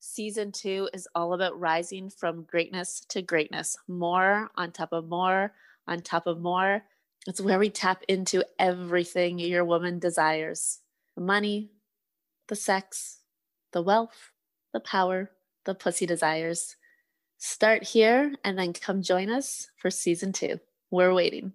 Season two is all about rising from greatness to greatness, more on top of more on top of more. It's where we tap into everything your woman desires the money, the sex, the wealth, the power, the pussy desires. Start here and then come join us for season two. We're waiting.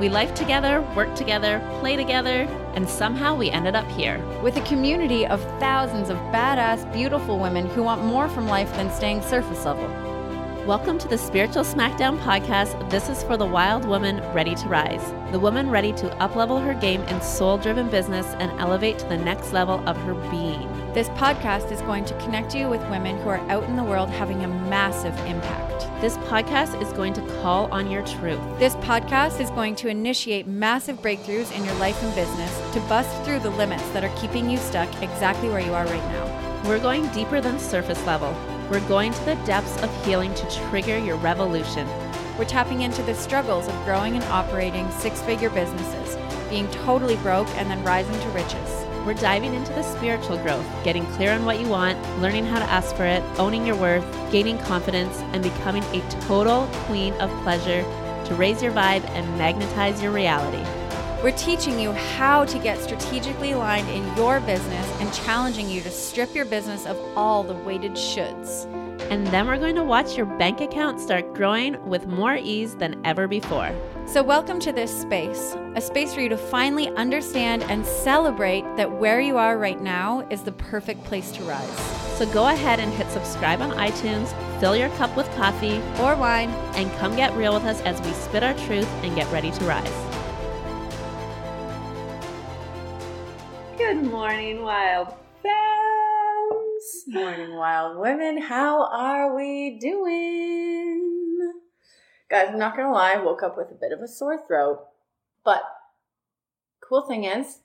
We life together, work together, play together, and somehow we ended up here. With a community of thousands of badass, beautiful women who want more from life than staying surface level. Welcome to the Spiritual Smackdown podcast. This is for the wild woman ready to rise, the woman ready to uplevel her game in soul-driven business and elevate to the next level of her being. This podcast is going to connect you with women who are out in the world having a massive impact. This podcast is going to call on your truth. This podcast is going to initiate massive breakthroughs in your life and business to bust through the limits that are keeping you stuck exactly where you are right now. We're going deeper than surface level. We're going to the depths of healing to trigger your revolution. We're tapping into the struggles of growing and operating six figure businesses, being totally broke and then rising to riches. We're diving into the spiritual growth, getting clear on what you want, learning how to ask for it, owning your worth, gaining confidence, and becoming a total queen of pleasure to raise your vibe and magnetize your reality. We're teaching you how to get strategically aligned in your business and challenging you to strip your business of all the weighted shoulds. And then we're going to watch your bank account start growing with more ease than ever before. So, welcome to this space, a space for you to finally understand and celebrate that where you are right now is the perfect place to rise. So go ahead and hit subscribe on iTunes, fill your cup with coffee, Or wine. and come get real with us as we spit our truth and get ready to rise. Good morning, wild femmes. Morning, wild women. How are we doing? Guys, I'm not gonna lie, I woke up with a bit of a sore throat. But cool thing is,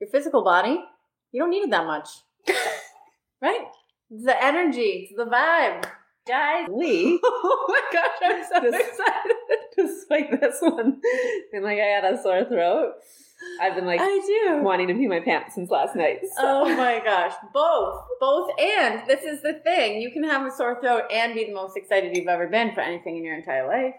your physical body, you don't need it that much. right? It's the energy, it's the vibe. Guys, we Oh my gosh, I'm so excited. just like this one, and like I had a sore throat. I've been like I do. wanting to pee my pants since last night. So. Oh my gosh, both, both, and this is the thing. You can have a sore throat and be the most excited you've ever been for anything in your entire life.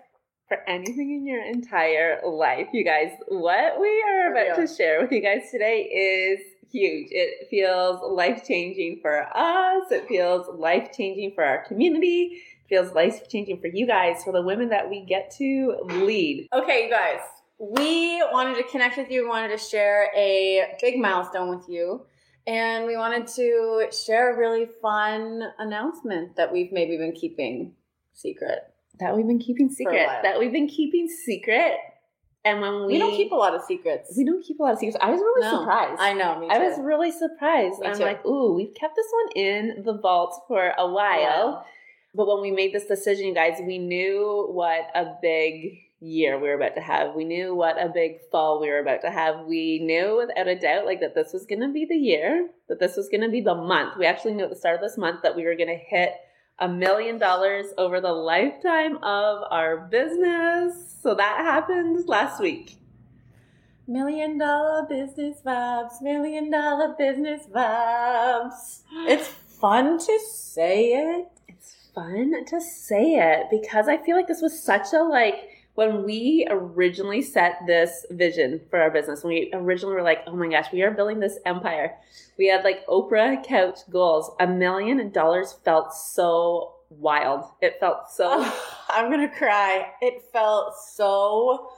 for anything in your entire life, you guys. What we are about to share with you guys today is huge. It feels life changing for us. It feels life changing for our community. It feels life changing for you guys, for the women that we get to lead. Okay, you guys, we wanted to connect with you. We wanted to share a big milestone with you. And we wanted to share a really fun announcement that we've maybe been keeping secret. That we've been keeping secret. That we''ve been keeping secret. And when we, We, don't keep a lot of secrets. we don't keep a lot of secrets. I was really No, surprised. I know, I was really surprised. Me I'm too. like, ooh, we've kept this one in the vault for a while. But when we made this decision, you guys, we knew what a big year we were about to have. We knew what a big fall we were about to have. We knew without a doubt, like that this was going to be the year, that this was going to be the month. We actually knew at the start of this month that we were going to hit a million dollars over the lifetime of our business. So that happened last week. Million dollar business vibes, million dollar business vibes. It's fun to say it. It's fun to say it because I feel like this was such a like when we originally set this vision for our business, when we originally were like, oh my gosh, we are building this empire, we had like Oprah couch goals. A million dollars felt so wild. It felt so. Oh, I'm going to cry. It felt so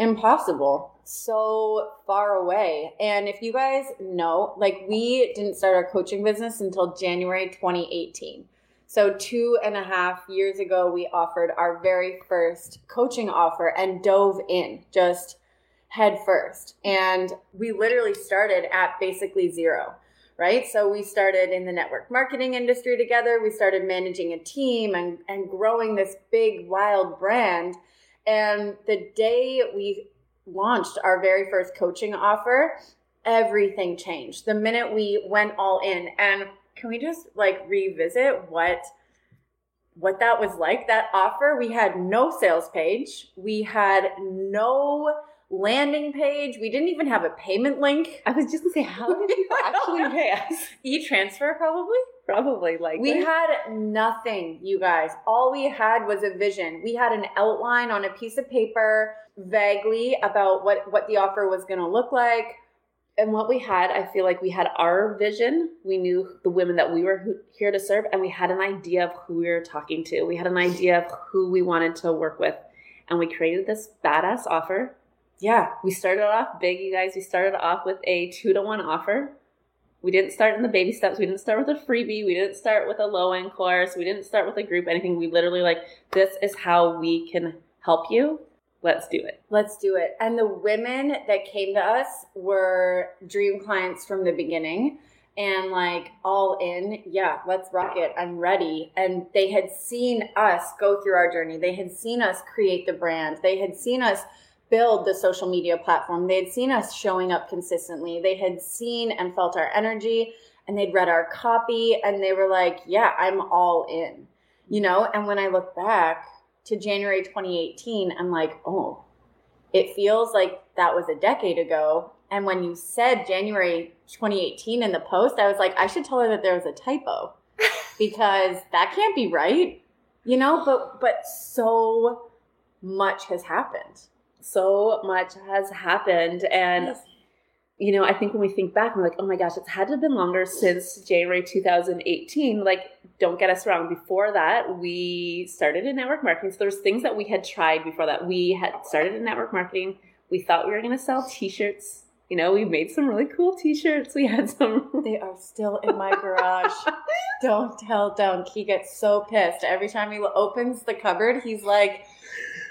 impossible, so far away. And if you guys know, like, we didn't start our coaching business until January 2018. So, two and a half years ago, we offered our very first coaching offer and dove in just head first. And we literally started at basically zero, right? So, we started in the network marketing industry together. We started managing a team and, and growing this big, wild brand. And the day we launched our very first coaching offer, everything changed. The minute we went all in. And can we just like revisit what what that was like? That offer we had no sales page. We had no landing page. We didn't even have a payment link. I was just gonna say how did you actually pay us? E-transfer probably? Probably like we had nothing you guys. All we had was a vision. We had an outline on a piece of paper vaguely about what what the offer was going to look like and what we had, I feel like we had our vision. We knew the women that we were here to serve, and we had an idea of who we were talking to. We had an idea of who we wanted to work with, and we created this badass offer. Yeah, we started off big, you guys. We started off with a two to one offer. We didn't start in the baby steps. We didn't start with a freebie. We didn't start with a low end course. We didn't start with a group, anything. We literally like, this is how we can help you let's do it. Let's do it. And the women that came to us were dream clients from the beginning and like all in. Yeah, let's rock it. I'm ready. And they had seen us go through our journey. They had seen us create the brand. They had seen us build the social media platform. They had seen us showing up consistently. They had seen and felt our energy and they'd read our copy and they were like, yeah, I'm all in. You know, and when I look back, to January 2018, I'm like, oh, it feels like that was a decade ago. And when you said January 2018 in the post, I was like, I should tell her that there was a typo because that can't be right. You know, but but so much has happened. So much has happened and yes you know, I think when we think back, I'm like, oh my gosh, it's had to have been longer since January 2018. Like, don't get us wrong. Before that, we started in network marketing. So there's things that we had tried before that. We had started in network marketing. We thought we were going to sell t-shirts. You know, we made some really cool t-shirts. We had some. They are still in my garage. don't tell Dunk. He gets so pissed. Every time he opens the cupboard, he's like,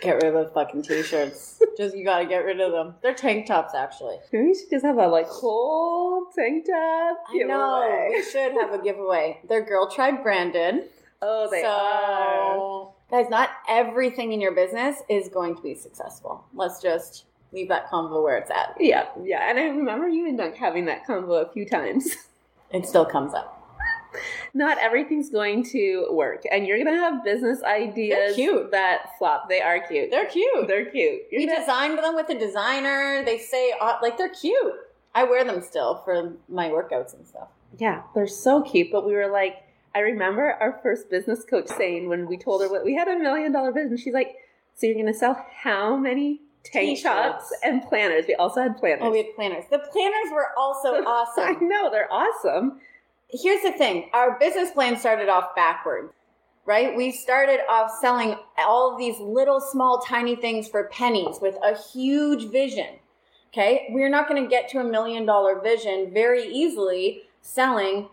Get rid of those fucking t-shirts. Just you gotta get rid of them. They're tank tops, actually. Maybe we should just have a like whole tank top giveaway. I know we should have a giveaway. They're Girl Tribe branded. Oh, they so, are. Guys, not everything in your business is going to be successful. Let's just leave that combo where it's at. Yeah, yeah. And I remember you and Dunk having that combo a few times. It still comes up not everything's going to work and you're gonna have business ideas that flop. They are cute. They're cute. They're cute. You're we gonna... designed them with a designer. They say uh, like they're cute. I wear them still for my workouts and stuff. Yeah they're so cute but we were like i remember our first business coach saying when we told her what we had a million dollar business she's like so you're gonna sell how many tank tops and planners. We also had planners. Oh, we had planners. The planners were also awesome. I know, they're awesome here's the thing. Our business plan started off backward right? We started off selling all of these little small tiny things for pennies with a huge vision okay? We're not going to get to a million dollar vision very easily selling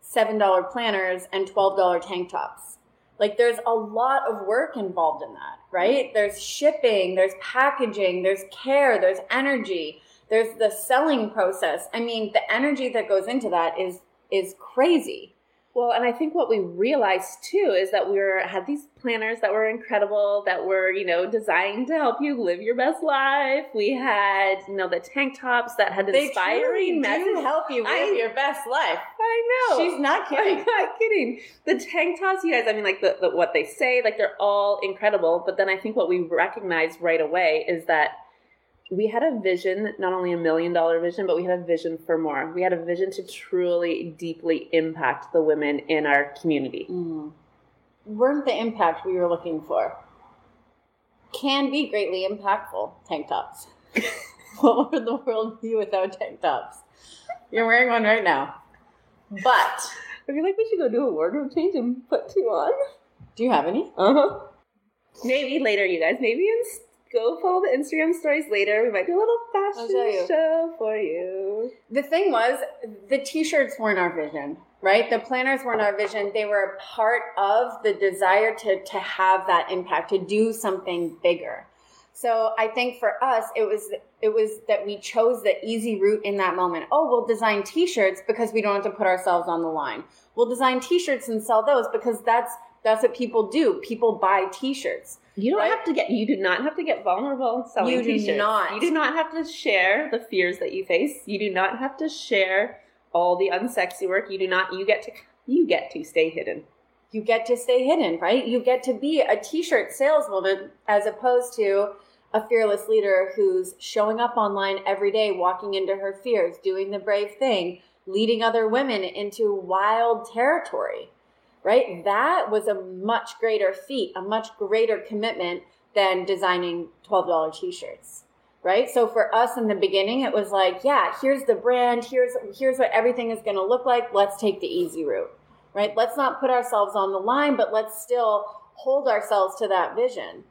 seven dollar planners and twelve dollar tank tops. Like there's a lot of work involved in that right? There's shipping there's packaging there's care there's energy there's the selling process. I mean the energy that goes into that is is crazy. Well, and I think what we realized too is that we were had these planners that were incredible, that were you know designed to help you live your best life. We had you know the tank tops that had they inspiring messages. help you live I, your best life. I know. She's not kidding. I'm not kidding. The tank tops, you guys. I mean, like the, the what they say, like they're all incredible. But then I think what we recognized right away is that we had a vision, not only a million dollar vision, but we had a vision for more. We had a vision to truly, deeply impact the women in our community. Mm. Weren't the impact we were looking for. can be greatly impactful. Tank tops. what would the world be without tank tops? You're wearing one right now. But I feel like we should go do a wardrobe change and put two on. do you have any? Uh huh. Maybe later, you guys. Maybe in, go follow the Instagram stories later. We might do a little I'll show you. fashion show for you. The thing was, the t-shirts weren't our vision, right? The planners weren't our vision. They were a part of the desire to to have that impact, to do something bigger. So I think for us, it was it was that we chose the easy route in that moment. Oh, we'll design t-shirts because we don't have to put ourselves on the line. We'll design t-shirts and sell those because that's that's what people do. People buy t-shirts. You don't Right? have to get. You do not have to get vulnerable selling You do t-shirts. not. You do not have to share the fears that you face. You do not have to share all the unsexy work. You do not. You get to. You get to stay hidden. you get to stay hidden, right? You get to be a t-shirt saleswoman as opposed to a fearless leader who's showing up online every day, walking into her fears, doing the brave thing, leading other women into wild territory, right? That was a much greater feat, a much greater commitment than designing $12 t-shirts. Right? So for us in the beginning, it was like, yeah, here's the brand, here's here's what everything is gonna look like. Let's take the easy route right? Let's not put ourselves on the line, but let's still hold ourselves to that vision.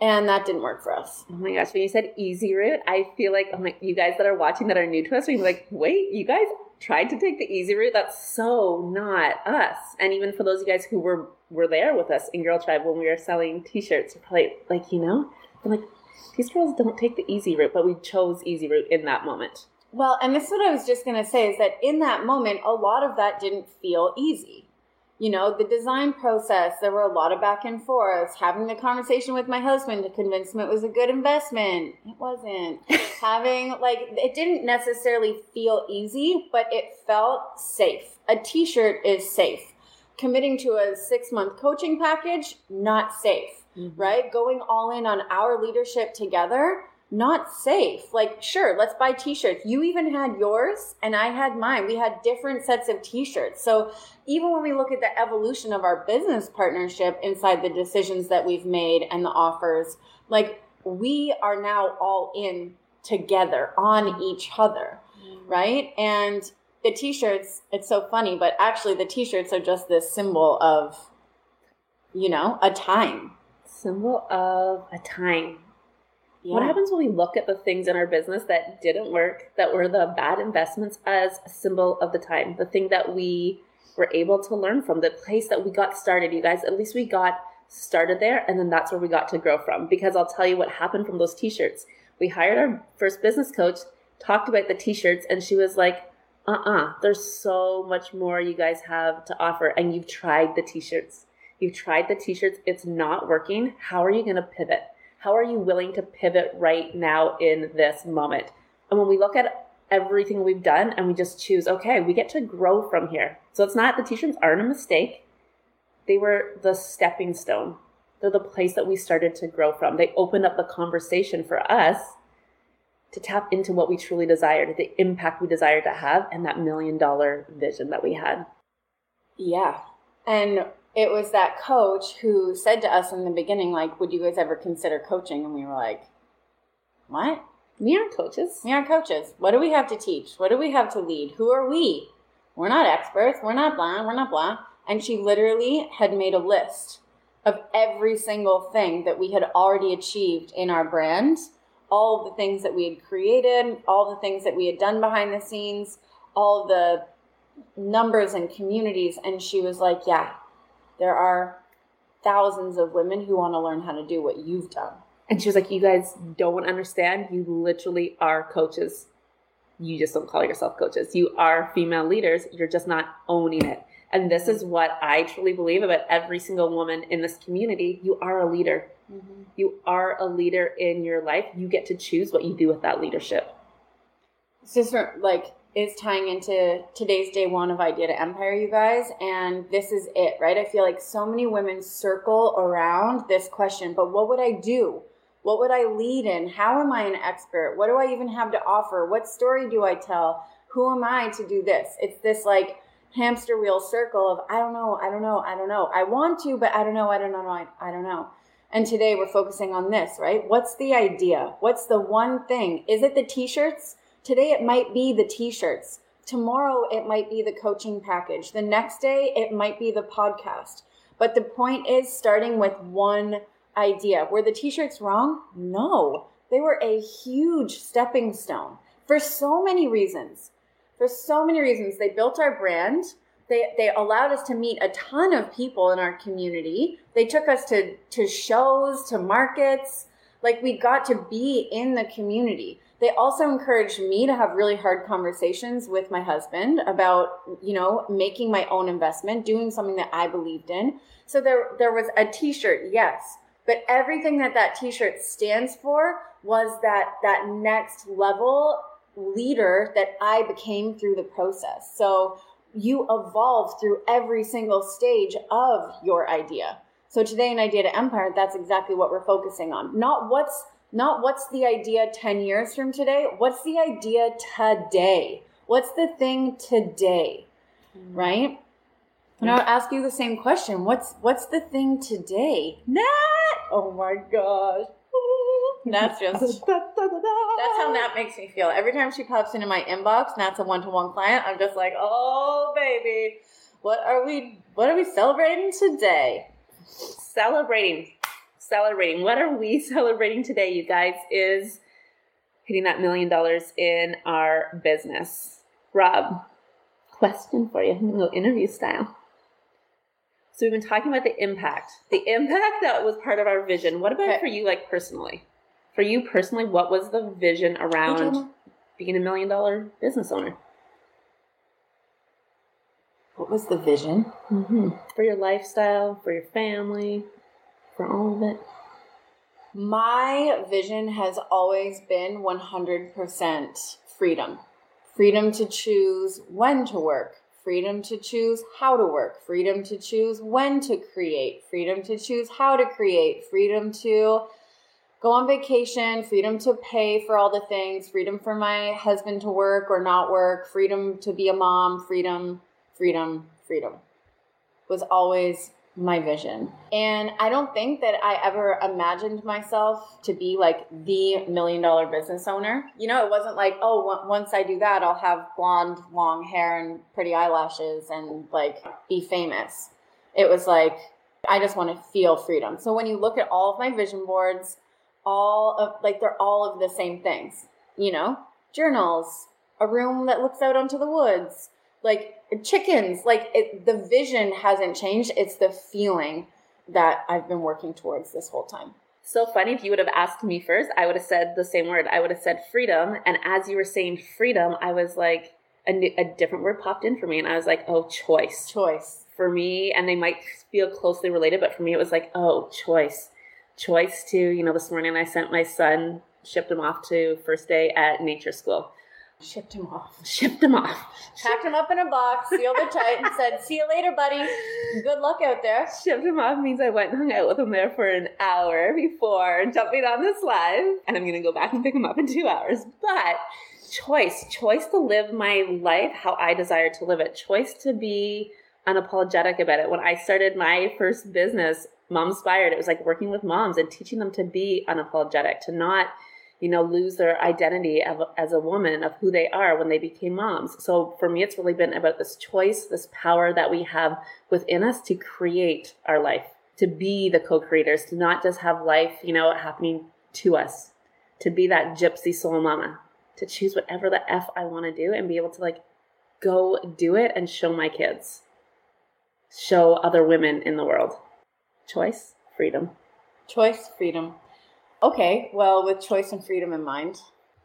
And that didn't work for us. Oh my gosh! When you said easy route, I feel like oh my, you guys that are watching that are new to us, are like, wait, you guys tried to take the easy route. That's so not us. And even for those of you guys who were were there with us in Girl Tribe when we were selling T-shirts, you're probably like, you know, I'm like, these girls don't take the easy route, but we chose easy route in that moment. Well, and this is what I was just to say is that in that moment, a lot of that didn't feel easy. You know, the design process, there were a lot of back and forth, having the conversation with my husband to convince him it was a good investment. It wasn't. having, like, it didn't necessarily feel easy, but it felt safe. A t shirt is safe. Committing to a six month coaching package, not safe mm-hmm. right? Going all in on our leadership together, not safe. Like, sure, let's buy t shirts. You even had yours, and I had mine. We had different sets of t shirts. So, even when we look at the evolution of our business partnership inside the decisions that we've made and the offers, like, we are now all in together on each other, mm-hmm. right? And the t shirts, it's so funny, but actually, the t shirts are just this symbol of, you know, a time. Symbol of a time. Yeah. What happens when we look at the things in our business that didn't work, that were the bad investments, as a symbol of the time? The thing that we were able to learn from, the place that we got started, you guys, at least we got started there, and then that's where we got to grow from. Because I'll tell you what happened from those t shirts. We hired our first business coach, talked about the t shirts, and she was like, uh uh there's so much more you guys have to offer, and you've tried the t shirts. You've tried the t shirts, it's not working. How are you going to pivot? How are you willing to pivot right now in this moment? And when we look at everything we've done and we just choose, okay, we get to grow from here. So it's not the t shirts aren't a mistake, they were the stepping stone. They're the place that we started to grow from. They opened up the conversation for us to tap into what we truly desired, the impact we desired to have, and that million dollar vision that we had. Yeah. And it was that coach who said to us in the beginning, like, would you guys ever consider coaching? And we were like, what? We aren't coaches. We aren't coaches. What do we have to teach? What do we have to lead? Who are we? We're not experts. We're not blah. We're not blah. And she literally had made a list of every single thing that we had already achieved in our brand, all the things that we had created, all the things that we had done behind the scenes, all the numbers and communities. And she was like, yeah, there are thousands of women who want to learn how to do what you've done. And she was like, You guys don't understand. You literally are coaches. You just don't call yourself coaches. You are female leaders. You're just not owning it. And this is what I truly believe about every single woman in this community. You are a leader. Mm-hmm. You are a leader in your life. You get to choose what you do with that leadership. It's just like is tying into today's day one of Idea to Empire, you guys. And this is it, right? I feel like so many women circle around this question, but what would I do? What would I lead in? How am I an expert? What do I even have to offer? What story do I tell? Who am I to do this? It's this like hamster wheel circle of I don't know, I don't know, I don't know. I want to, but I don't know, I don't know, I, I don't know. And today we're focusing on this, right? What's the idea? What's the one thing? Is it the t shirts? Today it might be the t shirts. Tomorrow it might be the coaching package. The next day it might be the podcast. But the point is starting with one idea. Were the t shirts wrong? No. They were a huge stepping stone for so many reasons. For so many reasons. They built our brand they, they allowed us to meet a ton of people in our community. They took us to, to shows, to markets. Like we got to be in the community. They also encouraged me to have really hard conversations with my husband about, you know, making my own investment, doing something that I believed in. So there, there was a t-shirt, yes, but everything that that t-shirt stands for was that, that next level leader that I became through the process. So you evolve through every single stage of your idea. So today in Idea to Empire, that's exactly what we're focusing on. Not what's not what's the idea 10 years from today, what's the idea today? What's the thing today? Mm-hmm. Right? And I'll ask you the same question. What's what's the thing today? Nat! Oh my gosh. That's just that's how Nat makes me feel. Every time she pops into my inbox, Nat's a one to one client. I'm just like, oh baby, what are we what are we celebrating today? Celebrating. Celebrating. What are we celebrating today, you guys, is hitting that million dollars in our business. Rob, question for you, a little interview style. So we've been talking about the impact, the impact that was part of our vision. What about okay. for you, like personally? For you personally, what was the vision around being a million dollar business owner? What was the vision? Mm-hmm. For your lifestyle, for your family, for all of it? My vision has always been 100% freedom. Freedom to choose when to work, freedom to choose how to work, freedom to choose when to create, freedom to choose how to create, freedom to go on vacation, freedom to pay for all the things, freedom for my husband to work or not work, freedom to be a mom, freedom, freedom, freedom was always my vision. And I don't think that I ever imagined myself to be like the million dollar business owner. You know, it wasn't like, oh, once I do that, I'll have blonde, long hair and pretty eyelashes and like be famous. It was like, I just want to feel freedom. So when you look at all of my vision boards, all of like they're all of the same things, you know? Journals, a room that looks out onto the woods, like chickens, like it, the vision hasn't changed. It's the feeling that I've been working towards this whole time. So funny if you would have asked me first, I would have said the same word. I would have said freedom. And as you were saying freedom, I was like, a, new, a different word popped in for me. And I was like, oh, choice. Choice. For me, and they might feel closely related, but for me, it was like, oh, choice choice to, you know, this morning I sent my son, shipped him off to first day at nature school. Shipped him off. Shipped him off. Packed him up in a box, sealed it tight, and said, "See you later, buddy. Good luck out there." Shipped him off means I went and hung out with him there for an hour before jumping on this live, and I'm gonna go back and pick him up in two hours. But choice, choice to live my life how I desire to live it. Choice to be unapologetic about it. When I started my first business, Momspired, it was like working with moms and teaching them to be unapologetic, to not, you know, lose their identity of, as a woman of who they are when they became moms. So for me, it's really been about this choice, this power that we have within us to create our life, to be the co-creators, to not just have life, you know, happening to us, to be that gypsy soul mama, to choose whatever the F I want to do and be able to like go do it and show my kids, show other women in the world. Choice, freedom. Choice, freedom. Okay, well, with choice and freedom in mind,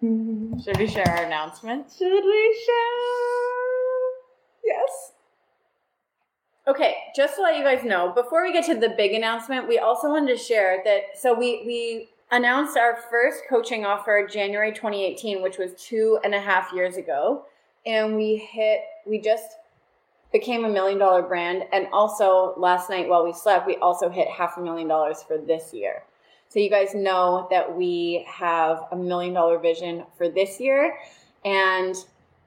mm-hmm. should we share our announcement? Should we share? Yes. Okay, just to let you guys know, before we get to the big announcement, we also wanted to share that. So we we announced our first coaching offer January 2018, which was two and a half years ago, and we hit. We just became a million dollar brand. And also last night while we slept, we also hit half a million dollars for this year. So you guys know that we have a million dollar vision for this year. And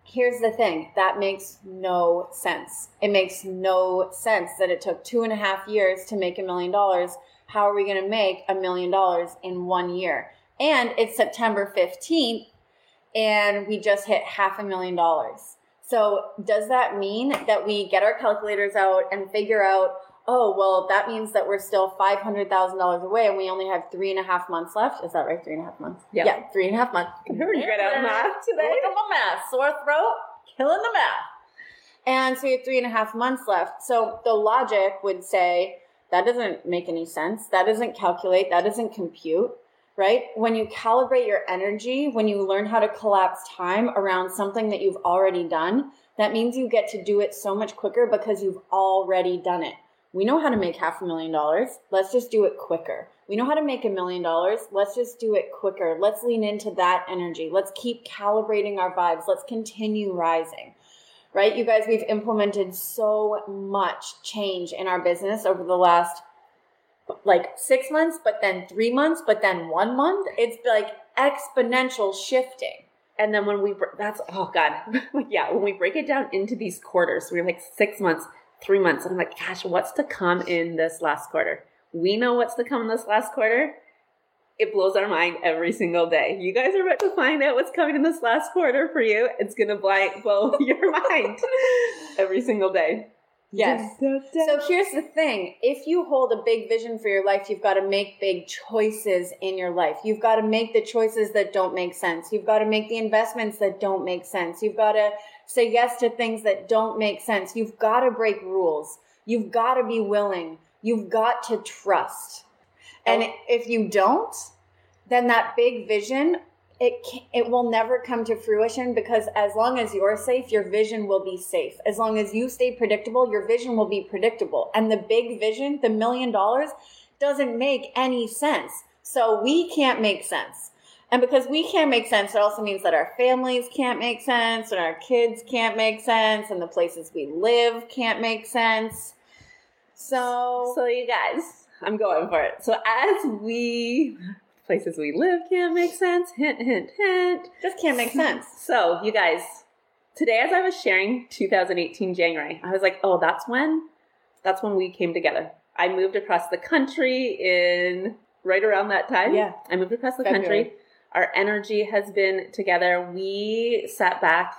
here's the thing that makes no sense. It makes no sense that it took two and a half years to make a million dollars how are we going to make a million dollars in one year? And it's September 15th and we just hit half a million dollars. So does that mean that we get our calculators out and figure out, oh, well, that means that we're still $500,000 away and we only have three and a half months left? Is that right? Three and a half months? Yep. Yeah, three and a half months. You're good at math today. Look at my math. Sore throat, killing the math. And so you have three and a half months left. So the logic would say that doesn't make any sense. That doesn't calculate. That doesn't compute right? When you calibrate your energy, when you learn how to collapse time around something that you've already done, that means you get to do it so much quicker because you've already done it. We know how to make half a million dollars. Let's just do it quicker. We know how to make a million dollars. Let's just do it quicker. Let's lean into that energy. Let's keep calibrating our vibes. Let's continue rising. Right? You guys, we've implemented so much change in our business over the last like six months, but then three months, but then one month. It's like exponential shifting. And then when we, that's, oh God. yeah. When we break it down into these quarters, we're like six months, three months. And I'm like, gosh, what's to come in this last quarter? We know what's to come in this last quarter. It blows our mind every single day. You guys are about to find out what's coming in this last quarter for you. It's going to blow your mind every single day. Yes. So here's the thing if you hold a big vision for your life, you've got to make big choices in your life. You've got to make the choices that don't make sense. You've got to make the investments that don't make sense. You've got to say yes to things that don't make sense. You've got to break rules. You've got to be willing. You've got to trust. And if you don't, then that big vision it it will never come to fruition because as long as you're safe your vision will be safe. As long as you stay predictable your vision will be predictable. And the big vision the million dollars doesn't make any sense. So we can't make sense. And because we can't make sense it also means that our families can't make sense and our kids can't make sense and the places we live can't make sense. So so you guys i'm going for it. So as we places we live can't make sense. Hint, hint, hint. Just can't make hmm. sense. So, you guys, today as I was sharing 2018 January, I was like, oh, that's when, that's when we came together. I moved across the country in right around that time. Yeah. I moved across the February. country. Our energy has been together. We sat back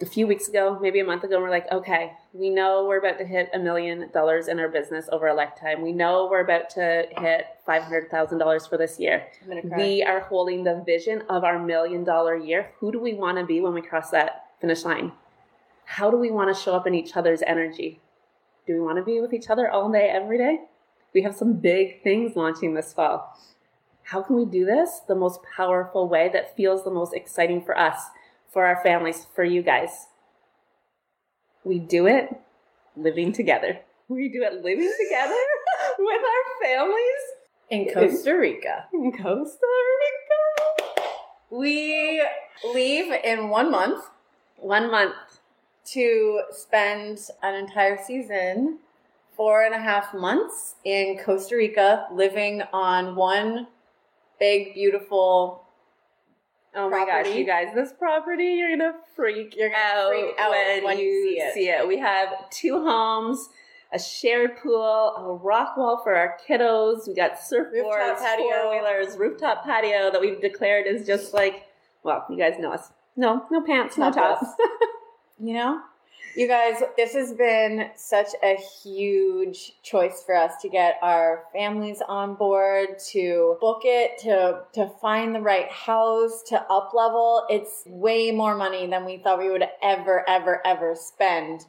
a few weeks ago, maybe a month ago, and we're like, okay, we know we're about to hit a million dollars in our business over a lifetime. We know we're about to hit $500,000 for this year. We are holding the vision of our million dollar year. Who do we want to be when we cross that finish line? How do we want to show up in each other's energy? Do we want to be with each other all day, every day? We have some big things launching this fall. How can we do this the most powerful way that feels the most exciting for us? for our families, for you guys. We do it living together. We do it living together with our families in Costa Rica. In Costa Rica. We leave in one month. One month. To spend an entire season, four and a half months in Costa Rica, living on one big, beautiful Oh my gosh, you guys, this property, you're gonna freak, you're gonna out, freak out when, when you, see, it. see it. We have two homes, a shared pool, a rock wall for our kiddos. We got surfboards, four wheelers, rooftop patio that we've declared is just like, well, you guys know us. No, no pants, no tops. you know, you guys, this has been such a huge choice for us to get our families on board, to book it, to to find the right house, to up level. It's way more money than we thought we would ever, ever, ever spend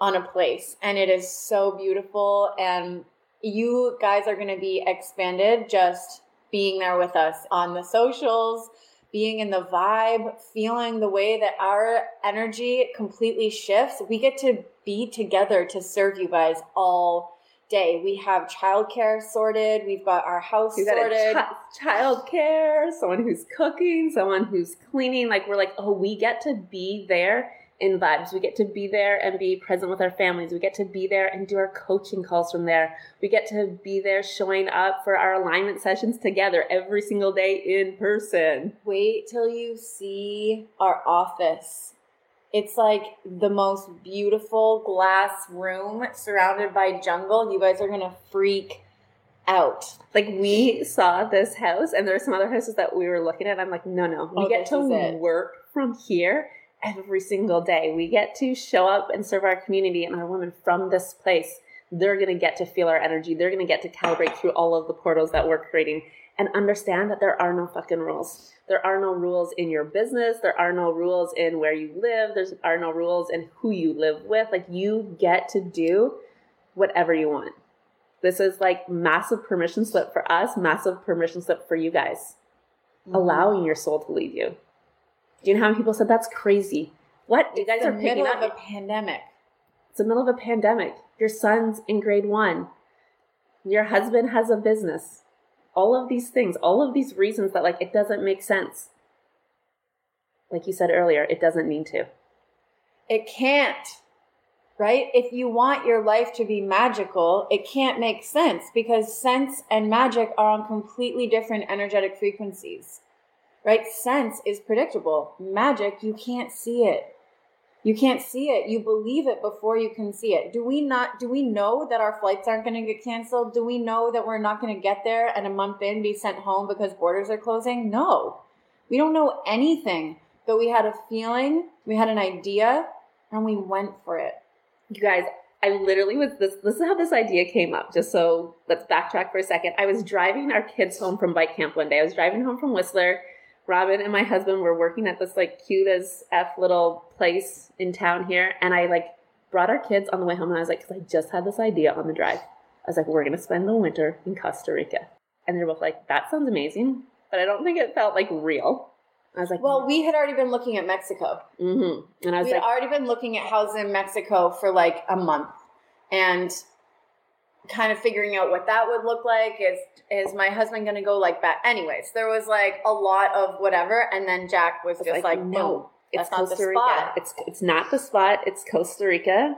on a place. And it is so beautiful. And you guys are gonna be expanded just being there with us on the socials being in the vibe, feeling the way that our energy completely shifts. We get to be together to serve you guys all day. We have childcare sorted. We've got our house We've sorted. Ch- childcare, someone who's cooking, someone who's cleaning. Like we're like, oh, we get to be there in vibes. We get to be there and be present with our families. We get to be there and do our coaching calls from there. We get to be there showing up for our alignment sessions together every single day in person. Wait till you see our office. It's like the most beautiful glass room surrounded by jungle. You guys are going to freak out. Like we saw this house, and there were some other houses that we were looking at. I'm like, no, no, we Oh, get to work from here every single day. We get to show up and serve our community and our women from this place. They're going to get to feel our energy. They're going to get to calibrate through all of the portals that we're creating and understand that there are no fucking rules. There are no rules in your business. There are no rules in where you live. There are no rules in who you live with. Like you get to do whatever you want. This is like massive permission slip for us, massive permission slip for you guys, Mm-hmm. allowing your soul to lead you. Do you know how many people said that's crazy? What? You guys are picking middle up. of a pandemic. It's the middle of a pandemic. Your son's in grade one. Your husband has a business. All of these things, all of these reasons that like it doesn't make sense. Like you said earlier, it doesn't need to. It can't, right? If you want your life to be magical, it can't make sense because sense and magic are on completely different energetic frequencies, right? Sense is predictable. Magic, you can't see it. You can't see it. You believe it before you can see it. Do we not, do we know that our flights aren't going to get canceled? Do we know that we're not going to get there and a month in be sent home because borders are closing? No. We don't know anything, but we had a feeling, we had an idea, and we went for it. You guys, I literally was this this is how this idea came up. Just so let's backtrack for a second. I was driving our kids home from bike camp one day. I was driving home from Whistler. Robin and my husband were working at this like cute as F little place in town here. And I like brought our kids on the way home and I was like, because I just had this idea on the drive. I was like, we're gonna spend the winter in Costa Rica. And they're both like, that sounds amazing. But I don't think it felt like real. I was like, Well, we had already been looking at Mexico. mm-hmm. And I was We'd like, already been looking at houses in Mexico for like a month and kind of figuring out what that would look like. Is is my husband gonna go like that? Anyways, there was like a lot of whatever, and then Jack was was just like, no, "Boom, it's that's not the Costa Rica. It's it's not the spot. It's Costa Rica.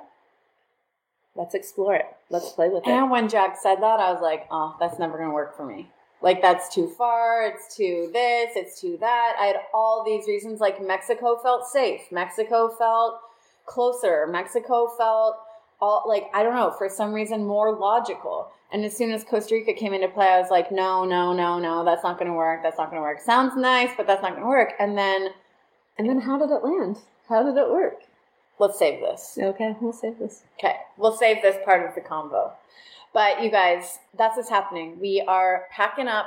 Let's explore it. Let's play with it. And when Jack said that, I was like, oh, that's never going to work for me. Like, that's too far. It's too this. It's too that. I had all these reasons. Like, Mexico felt safe. Mexico felt closer. Mexico felt all, like, I don't know, for some reason more logical. And as soon as Costa Rica came into play, I was like, no, no, no, no, that's not going to work. That's not going to work. Sounds nice, but that's not going to work. And then And then how did it land? How did it work? let's save this. Okay, we'll save this. Okay, we'll save this part of the convo. But you guys, that's what's happening. We are packing up,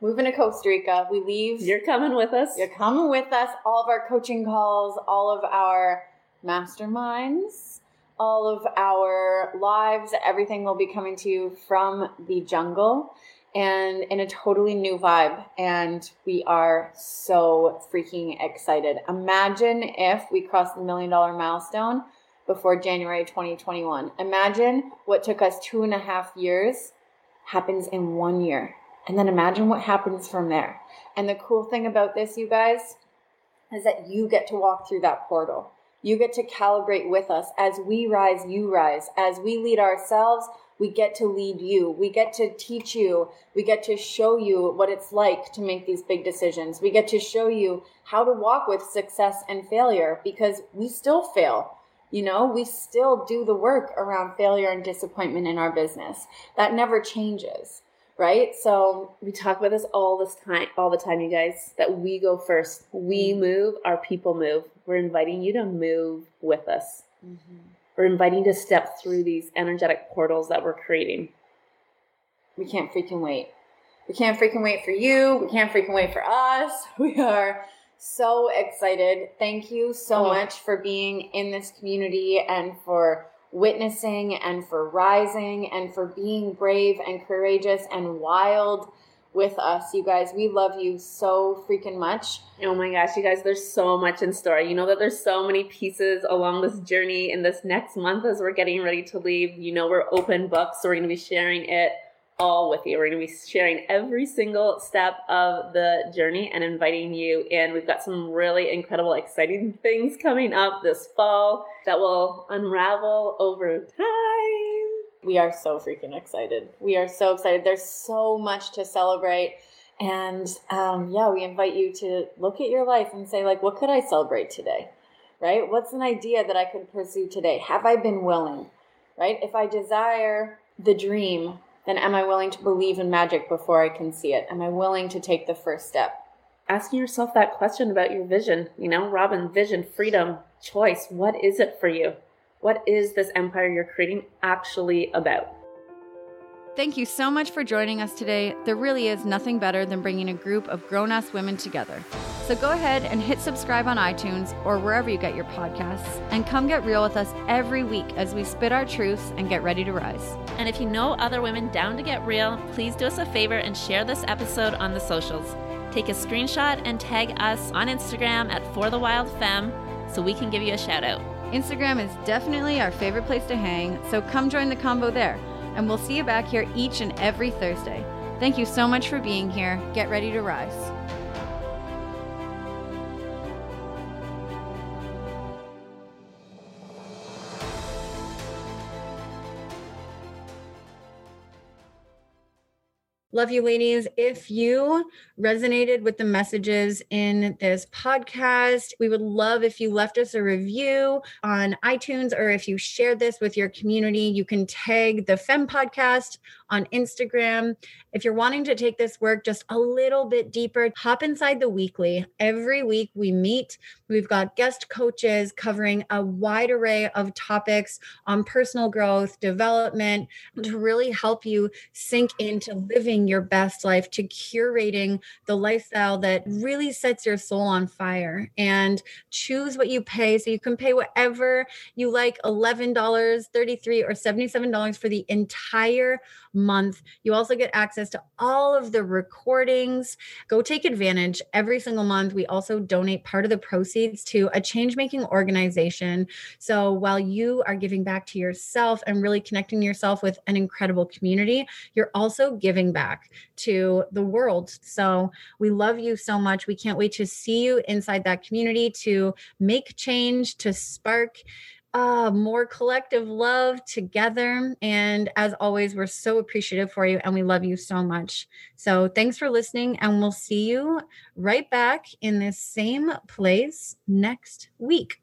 moving to Costa Rica. We leave. You're coming with us. You're coming with us. All of our coaching calls, all of our masterminds, all of our lives, everything will be coming to you from the jungle and in a totally new vibe. And we are so freaking excited. Imagine if we crossed the million dollar milestone before January 2021. Imagine what took us two and a half years happens in one year. And then imagine what happens from there. And the cool thing about this, you guys, is that you get to walk through that portal. You get to calibrate with us. As we rise, you rise. As we lead ourselves, we get to lead you. We get to teach you. We get to show you what it's like to make these big decisions. We get to show you how to walk with success and failure because we still fail. You know, we still do the work around failure and disappointment in our business. That never changes, right? So we talk about this all this time all the time, you guys, that we go first. We mm-hmm. move, our people move. We're inviting you to move with us. Mm-hmm. We're inviting you to step through these energetic portals that we're creating. we can't freaking wait. We can't freaking wait for you. We can't freaking wait for us. We are so excited. Thank you so Oh. much for being in this community and for witnessing and for rising and for being brave and courageous and wild with us. You guys, we love you so freaking much. Oh my gosh, you guys, there's so much in store. You know that there's so many pieces along this journey in this next month as we're getting ready to leave. You know, we're open books, so we're going to be sharing it all with you. We're going to be sharing every single step of the journey and inviting you in. We've got some really incredible, exciting things coming up this fall that will unravel over time. We are so freaking excited. We are so excited. There's so much to celebrate. And um, yeah, we invite you to look at your life and say, like, what could I celebrate today? Right? What's an idea that I could pursue today? Have I been willing? Right? If I desire the dream, then am I willing to believe in magic before I can see it? Am I willing to take the first step? Asking yourself that question about your vision, you know, Robin, vision, freedom, choice. What is it for you? What is this empire you're creating actually about? Thank you so much for joining us today. There really is nothing better than bringing a group of grown ass women together. So go ahead and hit subscribe on iTunes or wherever you get your podcasts and come get real with us every week as we spit our truths and get ready to rise. And if you know other women down to get real, please do us a favor and share this episode on the socials. Take a screenshot and tag us on Instagram at For the Wild Femme so we can give you a shout out. Instagram is definitely our favorite place to hang, so come join the combo there and we'll see you back here each and every Thursday. Thank you so much for being here. Get ready to rise. Love you, ladies. If you resonated with the messages in this podcast, we would love if you left us a review on iTunes or if you shared this with your community. You can tag the Femme Podcast on Instagram. If you're wanting to take this work just a little bit deeper, hop inside the weekly. Every week we meet. We've got guest coaches covering a wide array of topics on personal growth, development, to really help you sink into living your best life, to curating the lifestyle that really sets your soul on fire. And choose what you pay. So you can pay whatever you like $11, 33, or $77 for the entire month. You also get access to all of the recordings. Go take advantage every single month. We also donate part of the proceeds to a change making organization. So while you are giving back to yourself and really connecting yourself with an incredible community, you're also giving back to the world. So we love you so much. We can't wait to see you inside that community to make change, to spark uh, more collective love together. And as always, we're so appreciative for you and we love you so much. So thanks for listening, and we'll see you right back in this same place next week.